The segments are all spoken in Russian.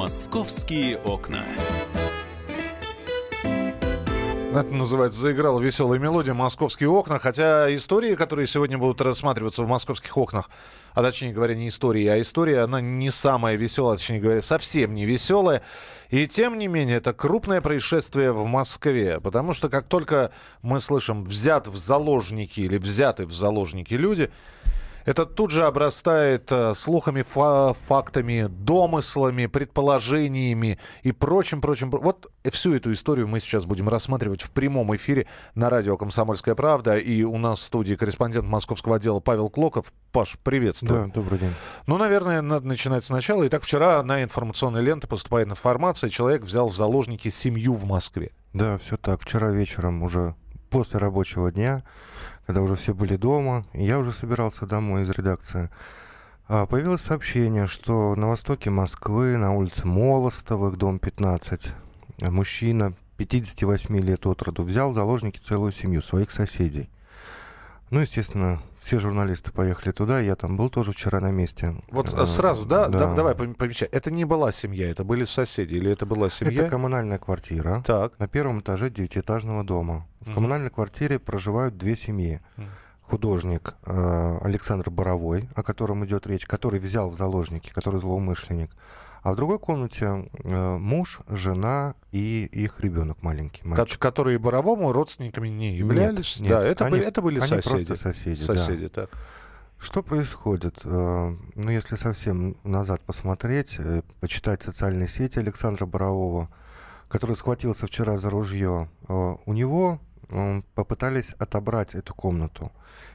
Московские окна. Это называется «Заиграла веселая мелодия. Московские окна». Хотя истории, которые сегодня будут рассматриваться в московских окнах, а точнее говоря, не истории, а история, она не самая веселая, точнее говоря, совсем не веселая. И тем не менее, это крупное происшествие в Москве. Потому что как только мы слышим «взят в заложники» или «взяты в заложники люди», это тут же обрастает э, слухами, фа- фактами, домыслами, предположениями и прочим-прочим. Вот всю эту историю мы сейчас будем рассматривать в прямом эфире на радио «Комсомольская правда». И у нас в студии корреспондент московского отдела Павел Клоков. Паш, приветствую. Да, добрый день. Ну, наверное, надо начинать сначала. Итак, вчера на информационной ленте поступает информация, человек взял в заложники семью в Москве. Да, все так. Вчера вечером уже после рабочего дня когда уже все были дома, и я уже собирался домой из редакции, а, появилось сообщение, что на востоке Москвы, на улице Молостовых, дом 15, мужчина 58 лет от роду взял в заложники целую семью своих соседей. Ну, естественно, все журналисты поехали туда, я там был тоже вчера на месте. Вот э, сразу, да, да. да давай помечай. Это не была семья, это были соседи или это была семья? Это коммунальная квартира так. на первом этаже девятиэтажного дома. В коммунальной квартире проживают две семьи. Художник э, Александр Боровой, о котором идет речь, который взял в заложники, который злоумышленник. А в другой комнате э, муж, жена и их ребенок маленький. Мальчик. Которые Боровому родственниками не являлись? Нет, да, нет, это, они, были, это были они соседи. Просто соседи. Соседи, да. так. Что происходит? Э, ну, если совсем назад посмотреть, э, почитать социальные сети Александра Борового, который схватился вчера за ружье, у него попытались отобрать эту комнату.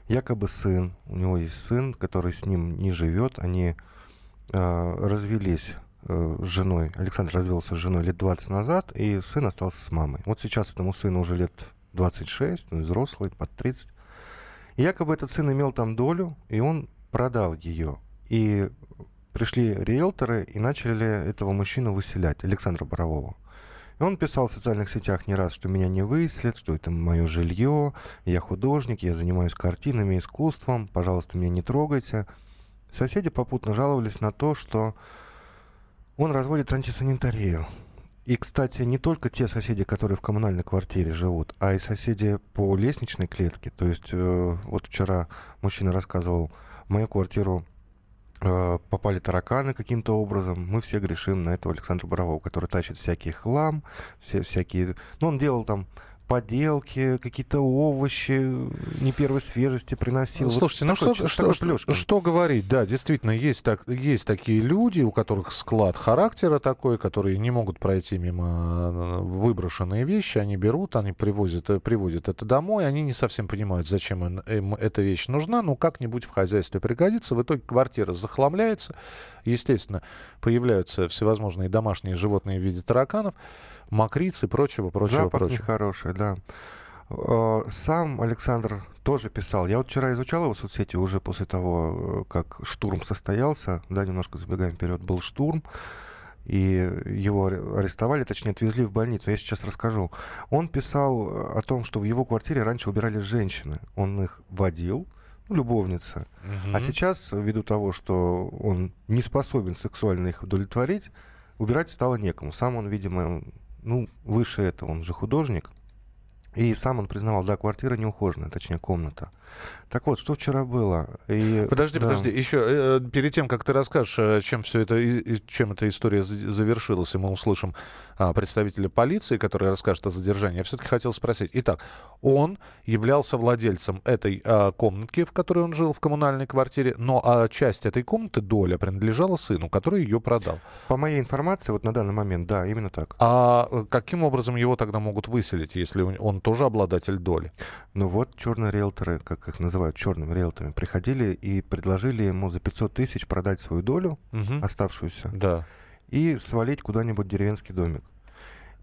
Якобы сын, у него есть сын, который с ним не живет, они развелись с женой. Александр развелся с женой лет 20 назад, и сын остался с мамой. Вот сейчас этому сыну уже лет 26, он взрослый, под 30. И якобы этот сын имел там долю, и он продал ее. И пришли риэлторы и начали этого мужчину выселять, Александра Борового. И он писал в социальных сетях не раз, что меня не выселят, что это мое жилье, я художник, я занимаюсь картинами, искусством, пожалуйста, меня не трогайте. Соседи попутно жаловались на то, что он разводит антисанитарию. И, кстати, не только те соседи, которые в коммунальной квартире живут, а и соседи по лестничной клетке. То есть, э, вот вчера мужчина рассказывал, в мою квартиру э, попали тараканы каким-то образом. Мы все грешим на этого Александра Борового, который тащит всякий хлам, все всякие... Ну, он делал там поделки, какие-то овощи не первой свежести приносил. Слушайте, вот ну такой, что, что, что, что говорить? Да, действительно, есть, так, есть такие люди, у которых склад характера такой, которые не могут пройти мимо э, выброшенные вещи, они берут, они привозят, э, приводят это домой, они не совсем понимают, зачем им, им эта вещь нужна, но как-нибудь в хозяйстве пригодится. В итоге квартира захламляется, естественно, появляются всевозможные домашние животные в виде тараканов мокриц и прочего, прочего, Запах прочего. нехороший, да. Э, сам Александр тоже писал. Я вот вчера изучал его соцсети уже после того, э, как штурм состоялся. Да, немножко забегаем вперед. Был штурм, и его арестовали, точнее, отвезли в больницу. Я сейчас расскажу. Он писал о том, что в его квартире раньше убирались женщины. Он их водил, ну, любовницы. Угу. А сейчас, ввиду того, что он не способен сексуально их удовлетворить, убирать стало некому. Сам он, видимо, ну, выше этого, он же художник. И сам он признавал, да, квартира неухоженная, точнее, комната. Так вот, что вчера было? И, подожди, да. подожди, еще э, перед тем, как ты расскажешь, э, чем все это, и, чем эта история завершилась, и мы услышим а, представителя полиции, который расскажет о задержании, я все-таки хотел спросить. Итак, он являлся владельцем этой а, комнатки, в которой он жил в коммунальной квартире, но а, часть этой комнаты, доля, принадлежала сыну, который ее продал. По моей информации, вот на данный момент, да, именно так. А э, каким образом его тогда могут выселить, если он тоже обладатель доли? Ну вот, черные риэлторы, как их называют, черными риэлторами, приходили и предложили ему за 500 тысяч продать свою долю, угу. оставшуюся, да. и свалить куда-нибудь деревенский домик.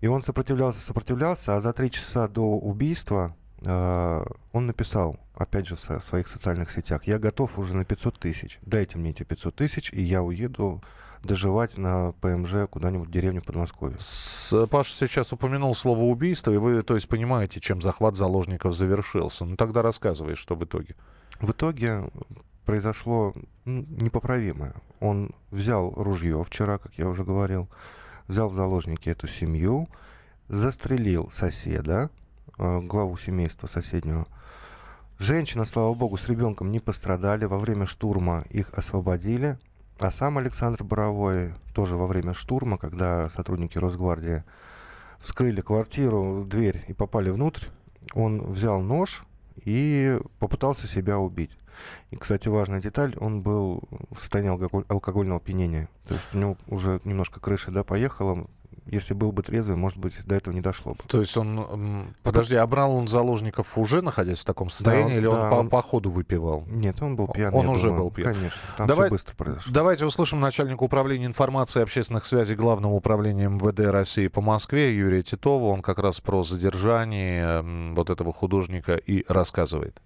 И он сопротивлялся, сопротивлялся, а за три часа до убийства он написал, опять же, в своих социальных сетях, я готов уже на 500 тысяч, дайте мне эти 500 тысяч, и я уеду доживать на ПМЖ куда-нибудь в деревню Подмосковья. С, Паша сейчас упомянул слово убийство, и вы, то есть, понимаете, чем захват заложников завершился. Ну, тогда рассказывай, что в итоге. В итоге произошло ну, непоправимое. Он взял ружье вчера, как я уже говорил, взял в заложники эту семью, застрелил соседа, главу семейства соседнего. Женщина, слава богу, с ребенком не пострадали. Во время штурма их освободили. А сам Александр Боровой тоже во время штурма, когда сотрудники Росгвардии вскрыли квартиру, дверь и попали внутрь, он взял нож и попытался себя убить. И, кстати, важная деталь, он был в состоянии алкоголь, алкогольного опьянения. То есть у него уже немножко крыша да, поехала, если был бы трезвый, может быть, до этого не дошло бы. То есть он, подожди, а брал он заложников уже находясь в таком состоянии, да, или он да, по, он по ходу выпивал? Нет, он был пьяный. Он уже думаю. был пьян. Конечно, там Давай, все быстро произошло. Давайте услышим начальника управления информации и общественных связей Главного управления МВД России по Москве Юрия Титова. Он как раз про задержание вот этого художника и рассказывает.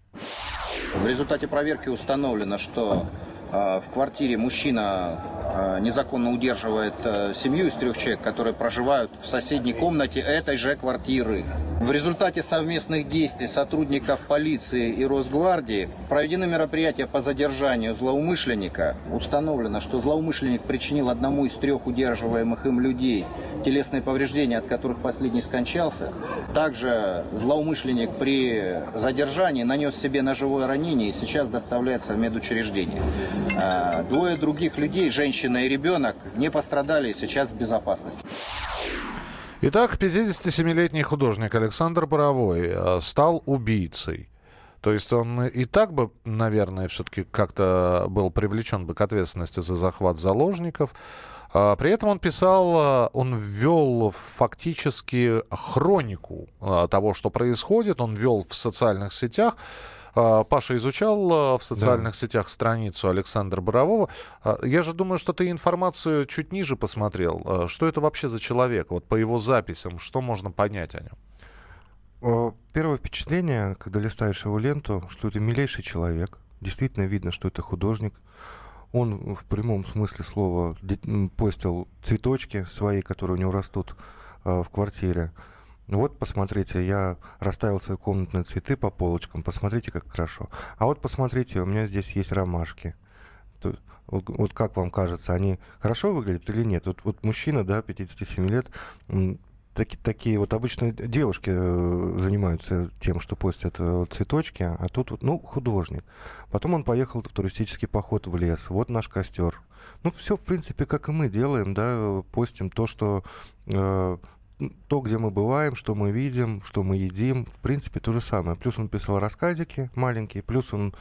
В результате проверки установлено, что в квартире мужчина Э, незаконно удерживает э, семью из трех человек, которые проживают в соседней комнате этой же квартиры. В результате совместных действий сотрудников полиции и Росгвардии проведены мероприятия по задержанию злоумышленника. Установлено, что злоумышленник причинил одному из трех удерживаемых им людей телесные повреждения, от которых последний скончался. Также злоумышленник при задержании нанес себе ножевое ранение и сейчас доставляется в медучреждение. Э, двое других людей, женщин женщина и ребенок не пострадали, сейчас в безопасности. Итак, 57-летний художник Александр Боровой э, стал убийцей. То есть он и так бы, наверное, все-таки как-то был привлечен бы к ответственности за захват заложников. А при этом он писал, э, он ввел фактически хронику того, что происходит, он ввел в социальных сетях Паша изучал а, в социальных да. сетях страницу Александра Борового. А, я же думаю, что ты информацию чуть ниже посмотрел. Что это вообще за человек? Вот по его записям, что можно понять о нем? Первое впечатление, когда листаешь его ленту, что это милейший человек. Действительно видно, что это художник. Он в прямом смысле слова постил цветочки свои, которые у него растут в квартире. Ну вот, посмотрите, я расставил свои комнатные цветы по полочкам, посмотрите, как хорошо. А вот посмотрите, у меня здесь есть ромашки. вот, вот как вам кажется, они хорошо выглядят или нет? Вот, вот мужчина, да, 57 лет, таки, такие вот обычно девушки э, занимаются тем, что постят э, цветочки, а тут вот, ну, художник. Потом он поехал в туристический поход в лес. Вот наш костер. Ну, все, в принципе, как и мы делаем, да, постим то, что э, то, где мы бываем, что мы видим, что мы едим, в принципе, то же самое. Плюс он писал рассказики маленькие, плюс он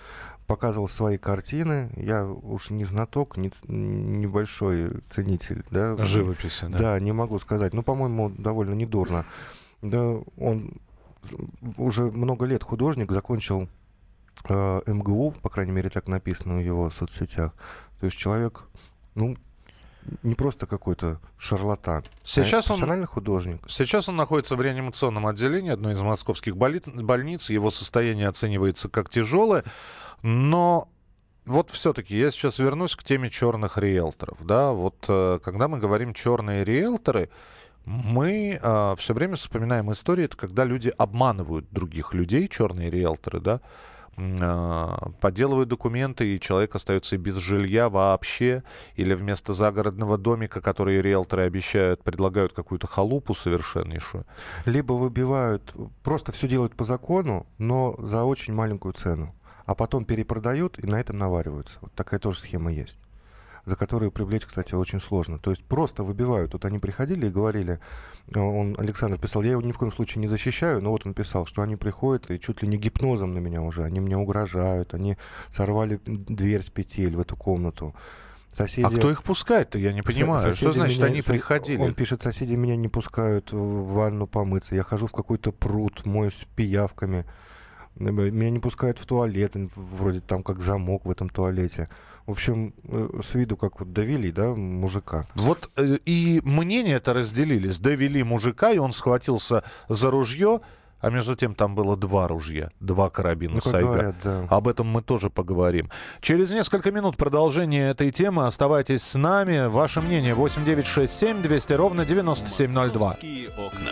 показывал свои картины. Я уж не знаток, не, небольшой ценитель. Да? Живописи, да? Да, не могу сказать. Но, по-моему, довольно недурно. Да, он уже много лет художник, закончил э, МГУ, по крайней мере, так написано в его соцсетях. То есть человек, ну, не просто какой-то шарлатан, сейчас а профессиональный он, художник. Сейчас он находится в реанимационном отделении одной из московских боли, больниц. Его состояние оценивается как тяжелое. Но вот все-таки я сейчас вернусь к теме черных риэлторов. Да, вот э, когда мы говорим черные риэлторы, мы э, все время вспоминаем истории, это когда люди обманывают других людей, черные риэлторы, да, а, подделывают документы, и человек остается без жилья вообще, или вместо загородного домика, который риэлторы обещают, предлагают какую-то халупу совершеннейшую. Либо выбивают, просто все делают по закону, но за очень маленькую цену, а потом перепродают и на этом навариваются. Вот такая тоже схема есть за которые привлечь, кстати, очень сложно. То есть просто выбивают. Вот они приходили и говорили, э, он, Александр писал, я его ни в коем случае не защищаю, но вот он писал, что они приходят и чуть ли не гипнозом на меня уже, они мне угрожают, они сорвали дверь с петель в эту комнату. Соседи... А кто их пускает-то, я не понимаю. Соседи что значит, меня... они приходили? Он пишет, соседи меня не пускают в ванну помыться. Я хожу в какой-то пруд, моюсь пиявками. Меня не пускают в туалет, вроде там как замок в этом туалете. В общем, э, с виду как вот довели, да, мужика. Вот э, и мнения это разделились. Довели мужика, и он схватился за ружье, а между тем там было два ружья, два карабина ну, Сайга. Говорят, да. Об этом мы тоже поговорим. Через несколько минут продолжение этой темы. Оставайтесь с нами. Ваше мнение 8967 200 ровно 9702. окна.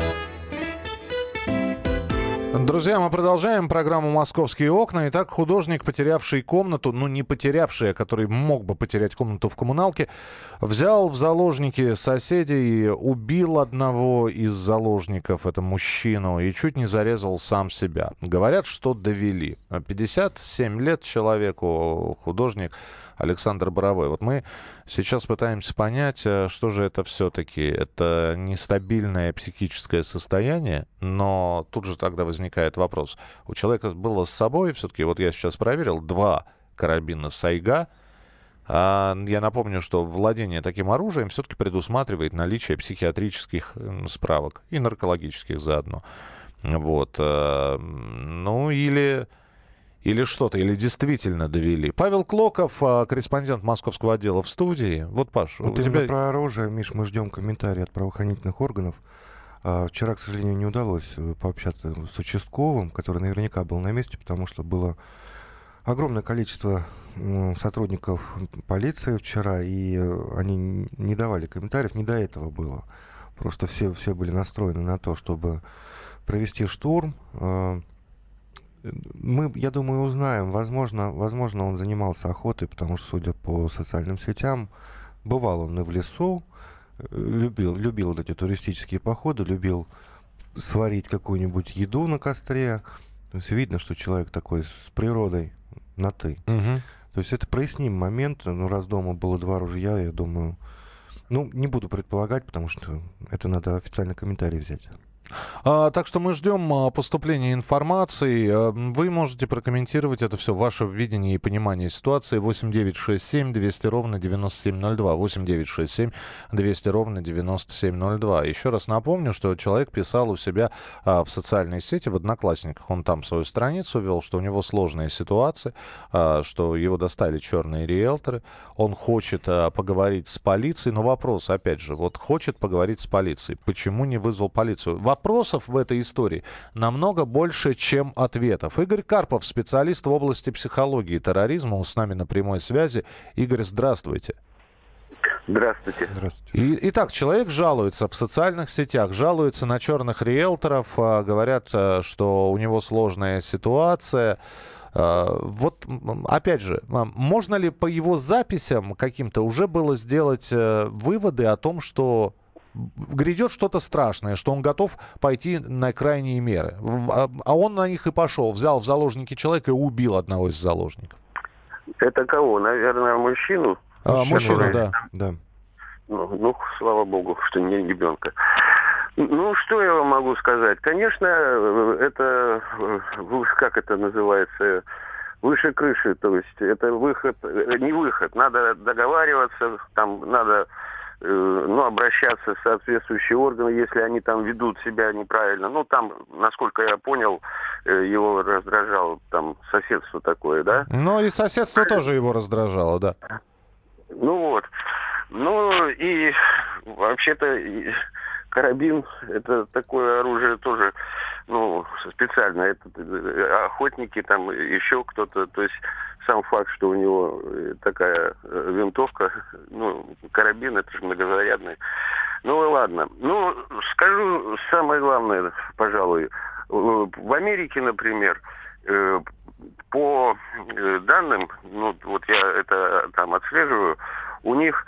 Друзья, мы продолжаем программу «Московские окна». Итак, художник, потерявший комнату, ну не потерявший, а который мог бы потерять комнату в коммуналке, взял в заложники соседей, убил одного из заложников, это мужчину, и чуть не зарезал сам себя. Говорят, что довели. 57 лет человеку, художник, Александр Боровой. Вот мы сейчас пытаемся понять, э, что же это все-таки. Это нестабильное психическое состояние, но тут же тогда возникает вопрос. У человека было с собой, все-таки, вот я сейчас проверил, два карабина Сайга, а я напомню, что владение таким оружием все-таки предусматривает наличие психиатрических справок и наркологических заодно. Вот. Э, ну или или что-то, или действительно довели. Павел Клоков, а, корреспондент московского отдела в студии. Вот, Паш, вот у тебя... про оружие, Миш, мы ждем комментарии от правоохранительных органов. А, вчера, к сожалению, не удалось э, пообщаться с участковым, который наверняка был на месте, потому что было огромное количество сотрудников полиции вчера, и э, они не давали комментариев, не до этого было. Просто все, все были настроены на то, чтобы провести штурм. Мы, я думаю, узнаем. Возможно, возможно, он занимался охотой, потому что, судя по социальным сетям, бывал он и в лесу, э, любил, любил вот эти туристические походы, любил сварить какую-нибудь еду на костре. То есть видно, что человек такой с природой на «ты». Угу. То есть это проясним момент. Ну, раз дома было два ружья, я думаю... Ну, не буду предполагать, потому что это надо официальный комментарий взять. А, так что мы ждем а, поступления информации. А, вы можете прокомментировать это все, ваше видение и понимание ситуации. 8967 200 ровно 9702. 8967 200 ровно 9702. Еще раз напомню, что человек писал у себя в социальной сети, в Одноклассниках. Он там свою страницу вел, что у него сложная ситуация, что его достали черные риэлторы. Он хочет поговорить с полицией. Но вопрос, опять же, вот хочет поговорить с полицией. Почему не вызвал полицию? Вопросов в этой истории намного больше, чем ответов. Игорь Карпов, специалист в области психологии и терроризма, с нами на прямой связи. Игорь, здравствуйте. Здравствуйте. Здравствуйте. И, итак, человек жалуется в социальных сетях, жалуется на черных риэлторов, а, говорят, а, что у него сложная ситуация. А, вот, опять же, можно ли по его записям каким-то уже было сделать э, выводы о том, что грядет что-то страшное, что он готов пойти на крайние меры. А, а он на них и пошел, взял в заложники человека и убил одного из заложников. Это кого? Наверное, мужчину? А, мужчину, да. да. Ну, ну, слава богу, что не ребенка. Ну, что я вам могу сказать? Конечно, это, как это называется, выше крыши, то есть это выход, не выход, надо договариваться, там надо Э, ну, обращаться в соответствующие органы, если они там ведут себя неправильно. Ну, там, насколько я понял, э, его раздражало там соседство такое, да? Ну, и соседство тоже его раздражало, да. Ну вот. Ну, и вообще-то карабин это такое оружие тоже, ну, специально. Это э, охотники, там еще кто-то, то есть сам факт, что у него э, такая э, винтовка, ну, карабин, это же многозарядный. Ну, ладно. Ну, скажу самое главное, пожалуй. В Америке, например, по данным, ну, вот я это там отслеживаю, у них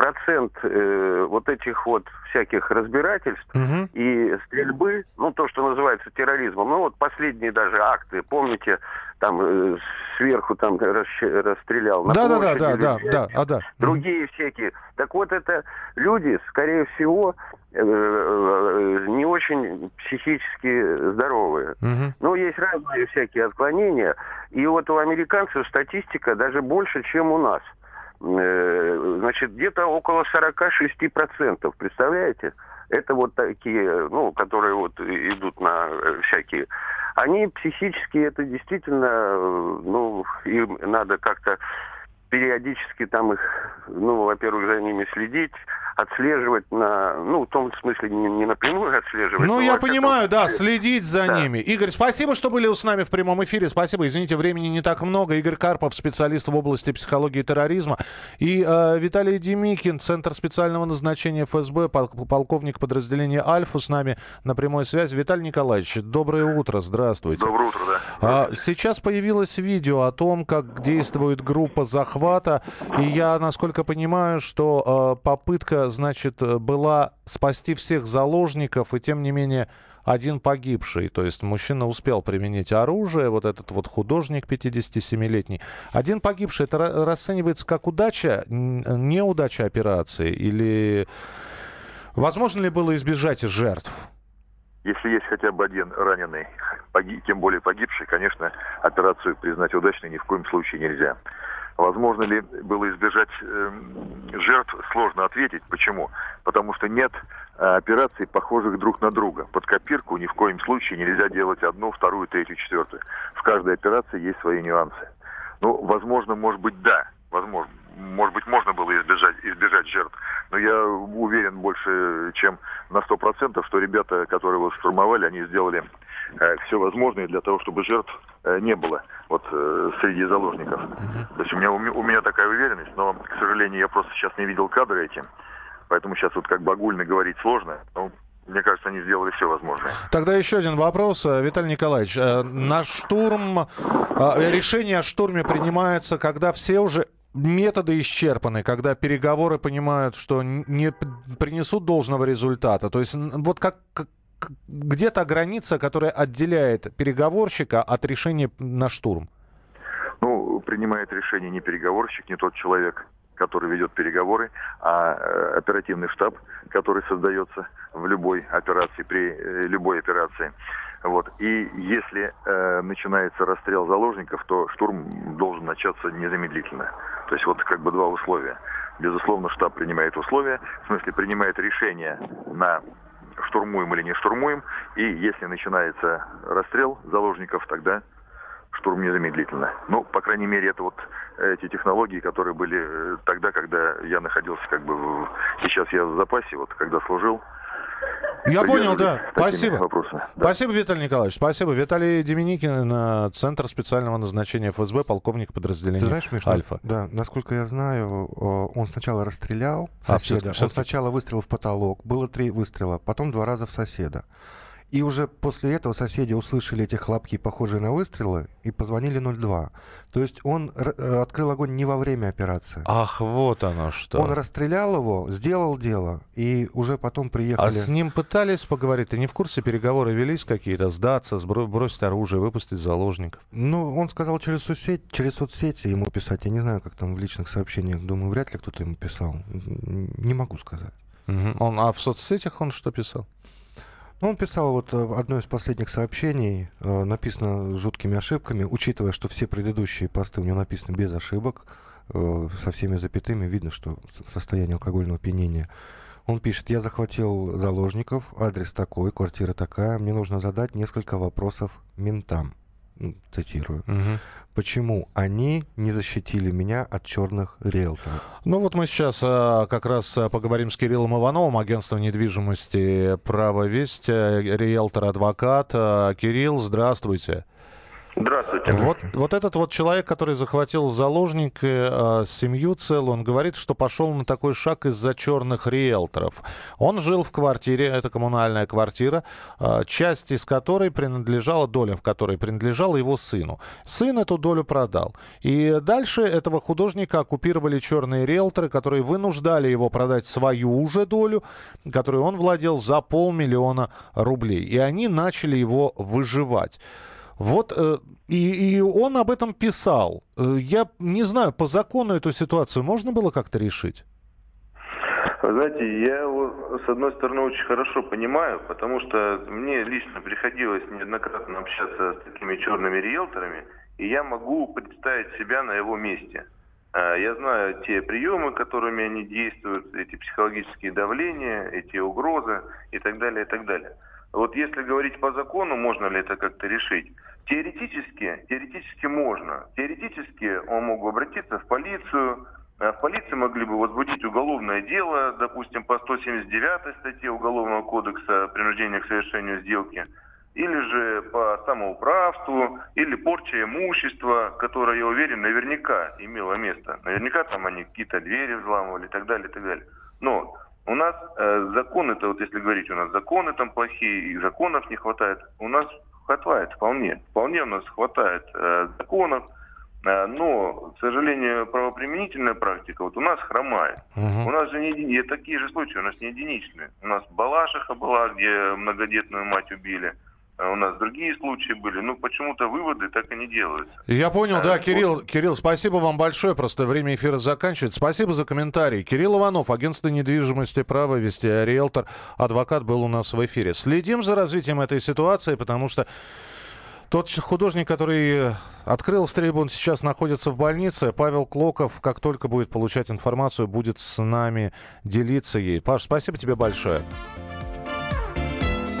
процент э, вот этих вот всяких разбирательств угу. и стрельбы, ну то, что называется терроризмом, ну вот последние даже акты, помните, там э, сверху там расстрелял на да, да, да, да, да, да, да. другие всякие. Так вот это люди, скорее всего, э, э, не очень психически здоровые. Угу. Но есть разные всякие отклонения, и вот у американцев статистика даже больше, чем у нас. Э, значит, где-то около 46%, представляете? Это вот такие, ну, которые вот идут на э, всякие они психически это действительно, э, ну, им надо как-то периодически там их, ну, во-первых, за ними следить, отслеживать на, ну, в том смысле не, не напрямую отслеживать. Ну, я понимаю, да, следить за да. ними. Игорь, спасибо, что были с нами в прямом эфире. Спасибо. Извините, времени не так много. Игорь Карпов, специалист в области психологии и терроризма. И э, Виталий Демикин, Центр специального назначения ФСБ, полковник подразделения Альфа с нами на прямой связи. Виталий Николаевич, доброе утро, здравствуйте. Доброе утро, да. А, сейчас появилось видео о том, как действует группа захвата. И я, насколько понимаю, что э, попытка значит, э, была спасти всех заложников, и тем не менее один погибший. То есть мужчина успел применить оружие, вот этот вот художник 57-летний. Один погибший, это расценивается как удача, неудача операции? Или возможно ли было избежать жертв? Если есть хотя бы один раненый, тем более погибший, конечно, операцию признать удачной ни в коем случае нельзя. Возможно ли было избежать э, жертв, сложно ответить. Почему? Потому что нет э, операций, похожих друг на друга. Под копирку ни в коем случае нельзя делать одну, вторую, третью, четвертую. В каждой операции есть свои нюансы. Ну, возможно, может быть, да. Возможно. Может быть, можно было избежать, избежать жертв. Но я уверен больше, чем на сто процентов, что ребята, которые его штурмовали, они сделали э, все возможное для того, чтобы жертв не было вот э, среди заложников. Uh-huh. То есть у меня, у меня такая уверенность, но, к сожалению, я просто сейчас не видел кадры эти, поэтому сейчас вот как бы огульно говорить сложно. Но мне кажется, они сделали все возможное. Тогда еще один вопрос, э, Виталий Николаевич. Э, на штурм, решение о штурме принимается, когда все уже методы исчерпаны, когда переговоры понимают, что не принесут должного результата. То есть вот как, где то граница, которая отделяет переговорщика от решения на штурм? Ну, принимает решение не переговорщик, не тот человек, который ведет переговоры, а э, оперативный штаб, который создается в любой операции, при э, любой операции. Вот. И если э, начинается расстрел заложников, то штурм должен начаться незамедлительно. То есть вот как бы два условия. Безусловно, штаб принимает условия, в смысле принимает решение на штурмуем или не штурмуем. И если начинается расстрел заложников, тогда штурм незамедлительно. Ну, по крайней мере, это вот эти технологии, которые были э, тогда, когда я находился как бы... В... Сейчас я в запасе, вот когда служил, я понял, да. Спасибо. Да. Спасибо, Виталий Николаевич. Спасибо. Виталий Деминикин, Центр специального назначения ФСБ, полковник подразделения Ты знаешь, Миша, Альфа. Да, насколько я знаю, он сначала расстрелял а, соседа. А, все, он сначала выстрелил в потолок. Было три выстрела, потом два раза в соседа. И уже после этого соседи услышали эти хлопки, похожие на выстрелы, и позвонили 02. То есть он э, открыл огонь не во время операции. Ах, вот оно что. Он расстрелял его, сделал дело, и уже потом приехали... А с ним пытались поговорить? Ты не в курсе, переговоры велись какие-то? Сдаться, бросить оружие, выпустить заложников? Ну, он сказал через, соцсеть, через соцсети ему писать. Я не знаю, как там в личных сообщениях. Думаю, вряд ли кто-то ему писал. Не могу сказать. Угу. Он, а в соцсетях он что писал? Ну, он писал вот э, одно из последних сообщений, э, написано с жуткими ошибками, учитывая, что все предыдущие посты у него написаны без ошибок, э, со всеми запятыми, видно, что состояние алкогольного опьянения. Он пишет, я захватил заложников, адрес такой, квартира такая, мне нужно задать несколько вопросов ментам цитирую, угу. почему они не защитили меня от черных риэлторов? Ну вот мы сейчас а, как раз а, поговорим с Кириллом Ивановым, агентство недвижимости «Право весть», э, риэлтор-адвокат. А, Кирилл, здравствуйте. Здравствуйте. Вот, вот этот вот человек, который захватил в заложники э, семью целую, он говорит, что пошел на такой шаг из-за черных риэлторов. Он жил в квартире, это коммунальная квартира, э, часть из которой принадлежала, доля в которой принадлежала его сыну. Сын эту долю продал. И дальше этого художника оккупировали черные риэлторы, которые вынуждали его продать свою уже долю, которую он владел за полмиллиона рублей. И они начали его выживать. Вот э, и, и он об этом писал. Э, я не знаю, по закону эту ситуацию можно было как-то решить? знаете, я его, с одной стороны, очень хорошо понимаю, потому что мне лично приходилось неоднократно общаться с такими черными риэлторами, и я могу представить себя на его месте. А, я знаю те приемы, которыми они действуют, эти психологические давления, эти угрозы и так далее, и так далее. вот если говорить по закону, можно ли это как-то решить? Теоретически, теоретически можно. Теоретически он мог бы обратиться в полицию, а в полиции могли бы возбудить уголовное дело, допустим, по 179 статье Уголовного кодекса принуждения к совершению сделки, или же по самоуправству, или порча имущества, которое, я уверен, наверняка имело место. Наверняка там они какие-то двери взламывали и так далее, и так далее. Но у нас э, законы, это вот если говорить, у нас законы там плохие, и законов не хватает, у нас хватает вполне. Вполне у нас хватает э, законов, э, но, к сожалению, правоприменительная практика вот у нас хромает. Угу. У нас же не и такие же случаи, у нас не единичные. У нас Балашиха была, где многодетную мать убили. А у нас другие случаи были, но почему-то выводы так и не делаются. Я понял, а, да, Кирилл, вот... Кирилл, спасибо вам большое, просто время эфира заканчивается. Спасибо за комментарий. Кирилл Иванов, агентство недвижимости «Право», вести риэлтор, адвокат был у нас в эфире. Следим за развитием этой ситуации, потому что тот художник, который открыл стрельбу, он сейчас находится в больнице. Павел Клоков, как только будет получать информацию, будет с нами делиться ей. Паш, спасибо тебе большое.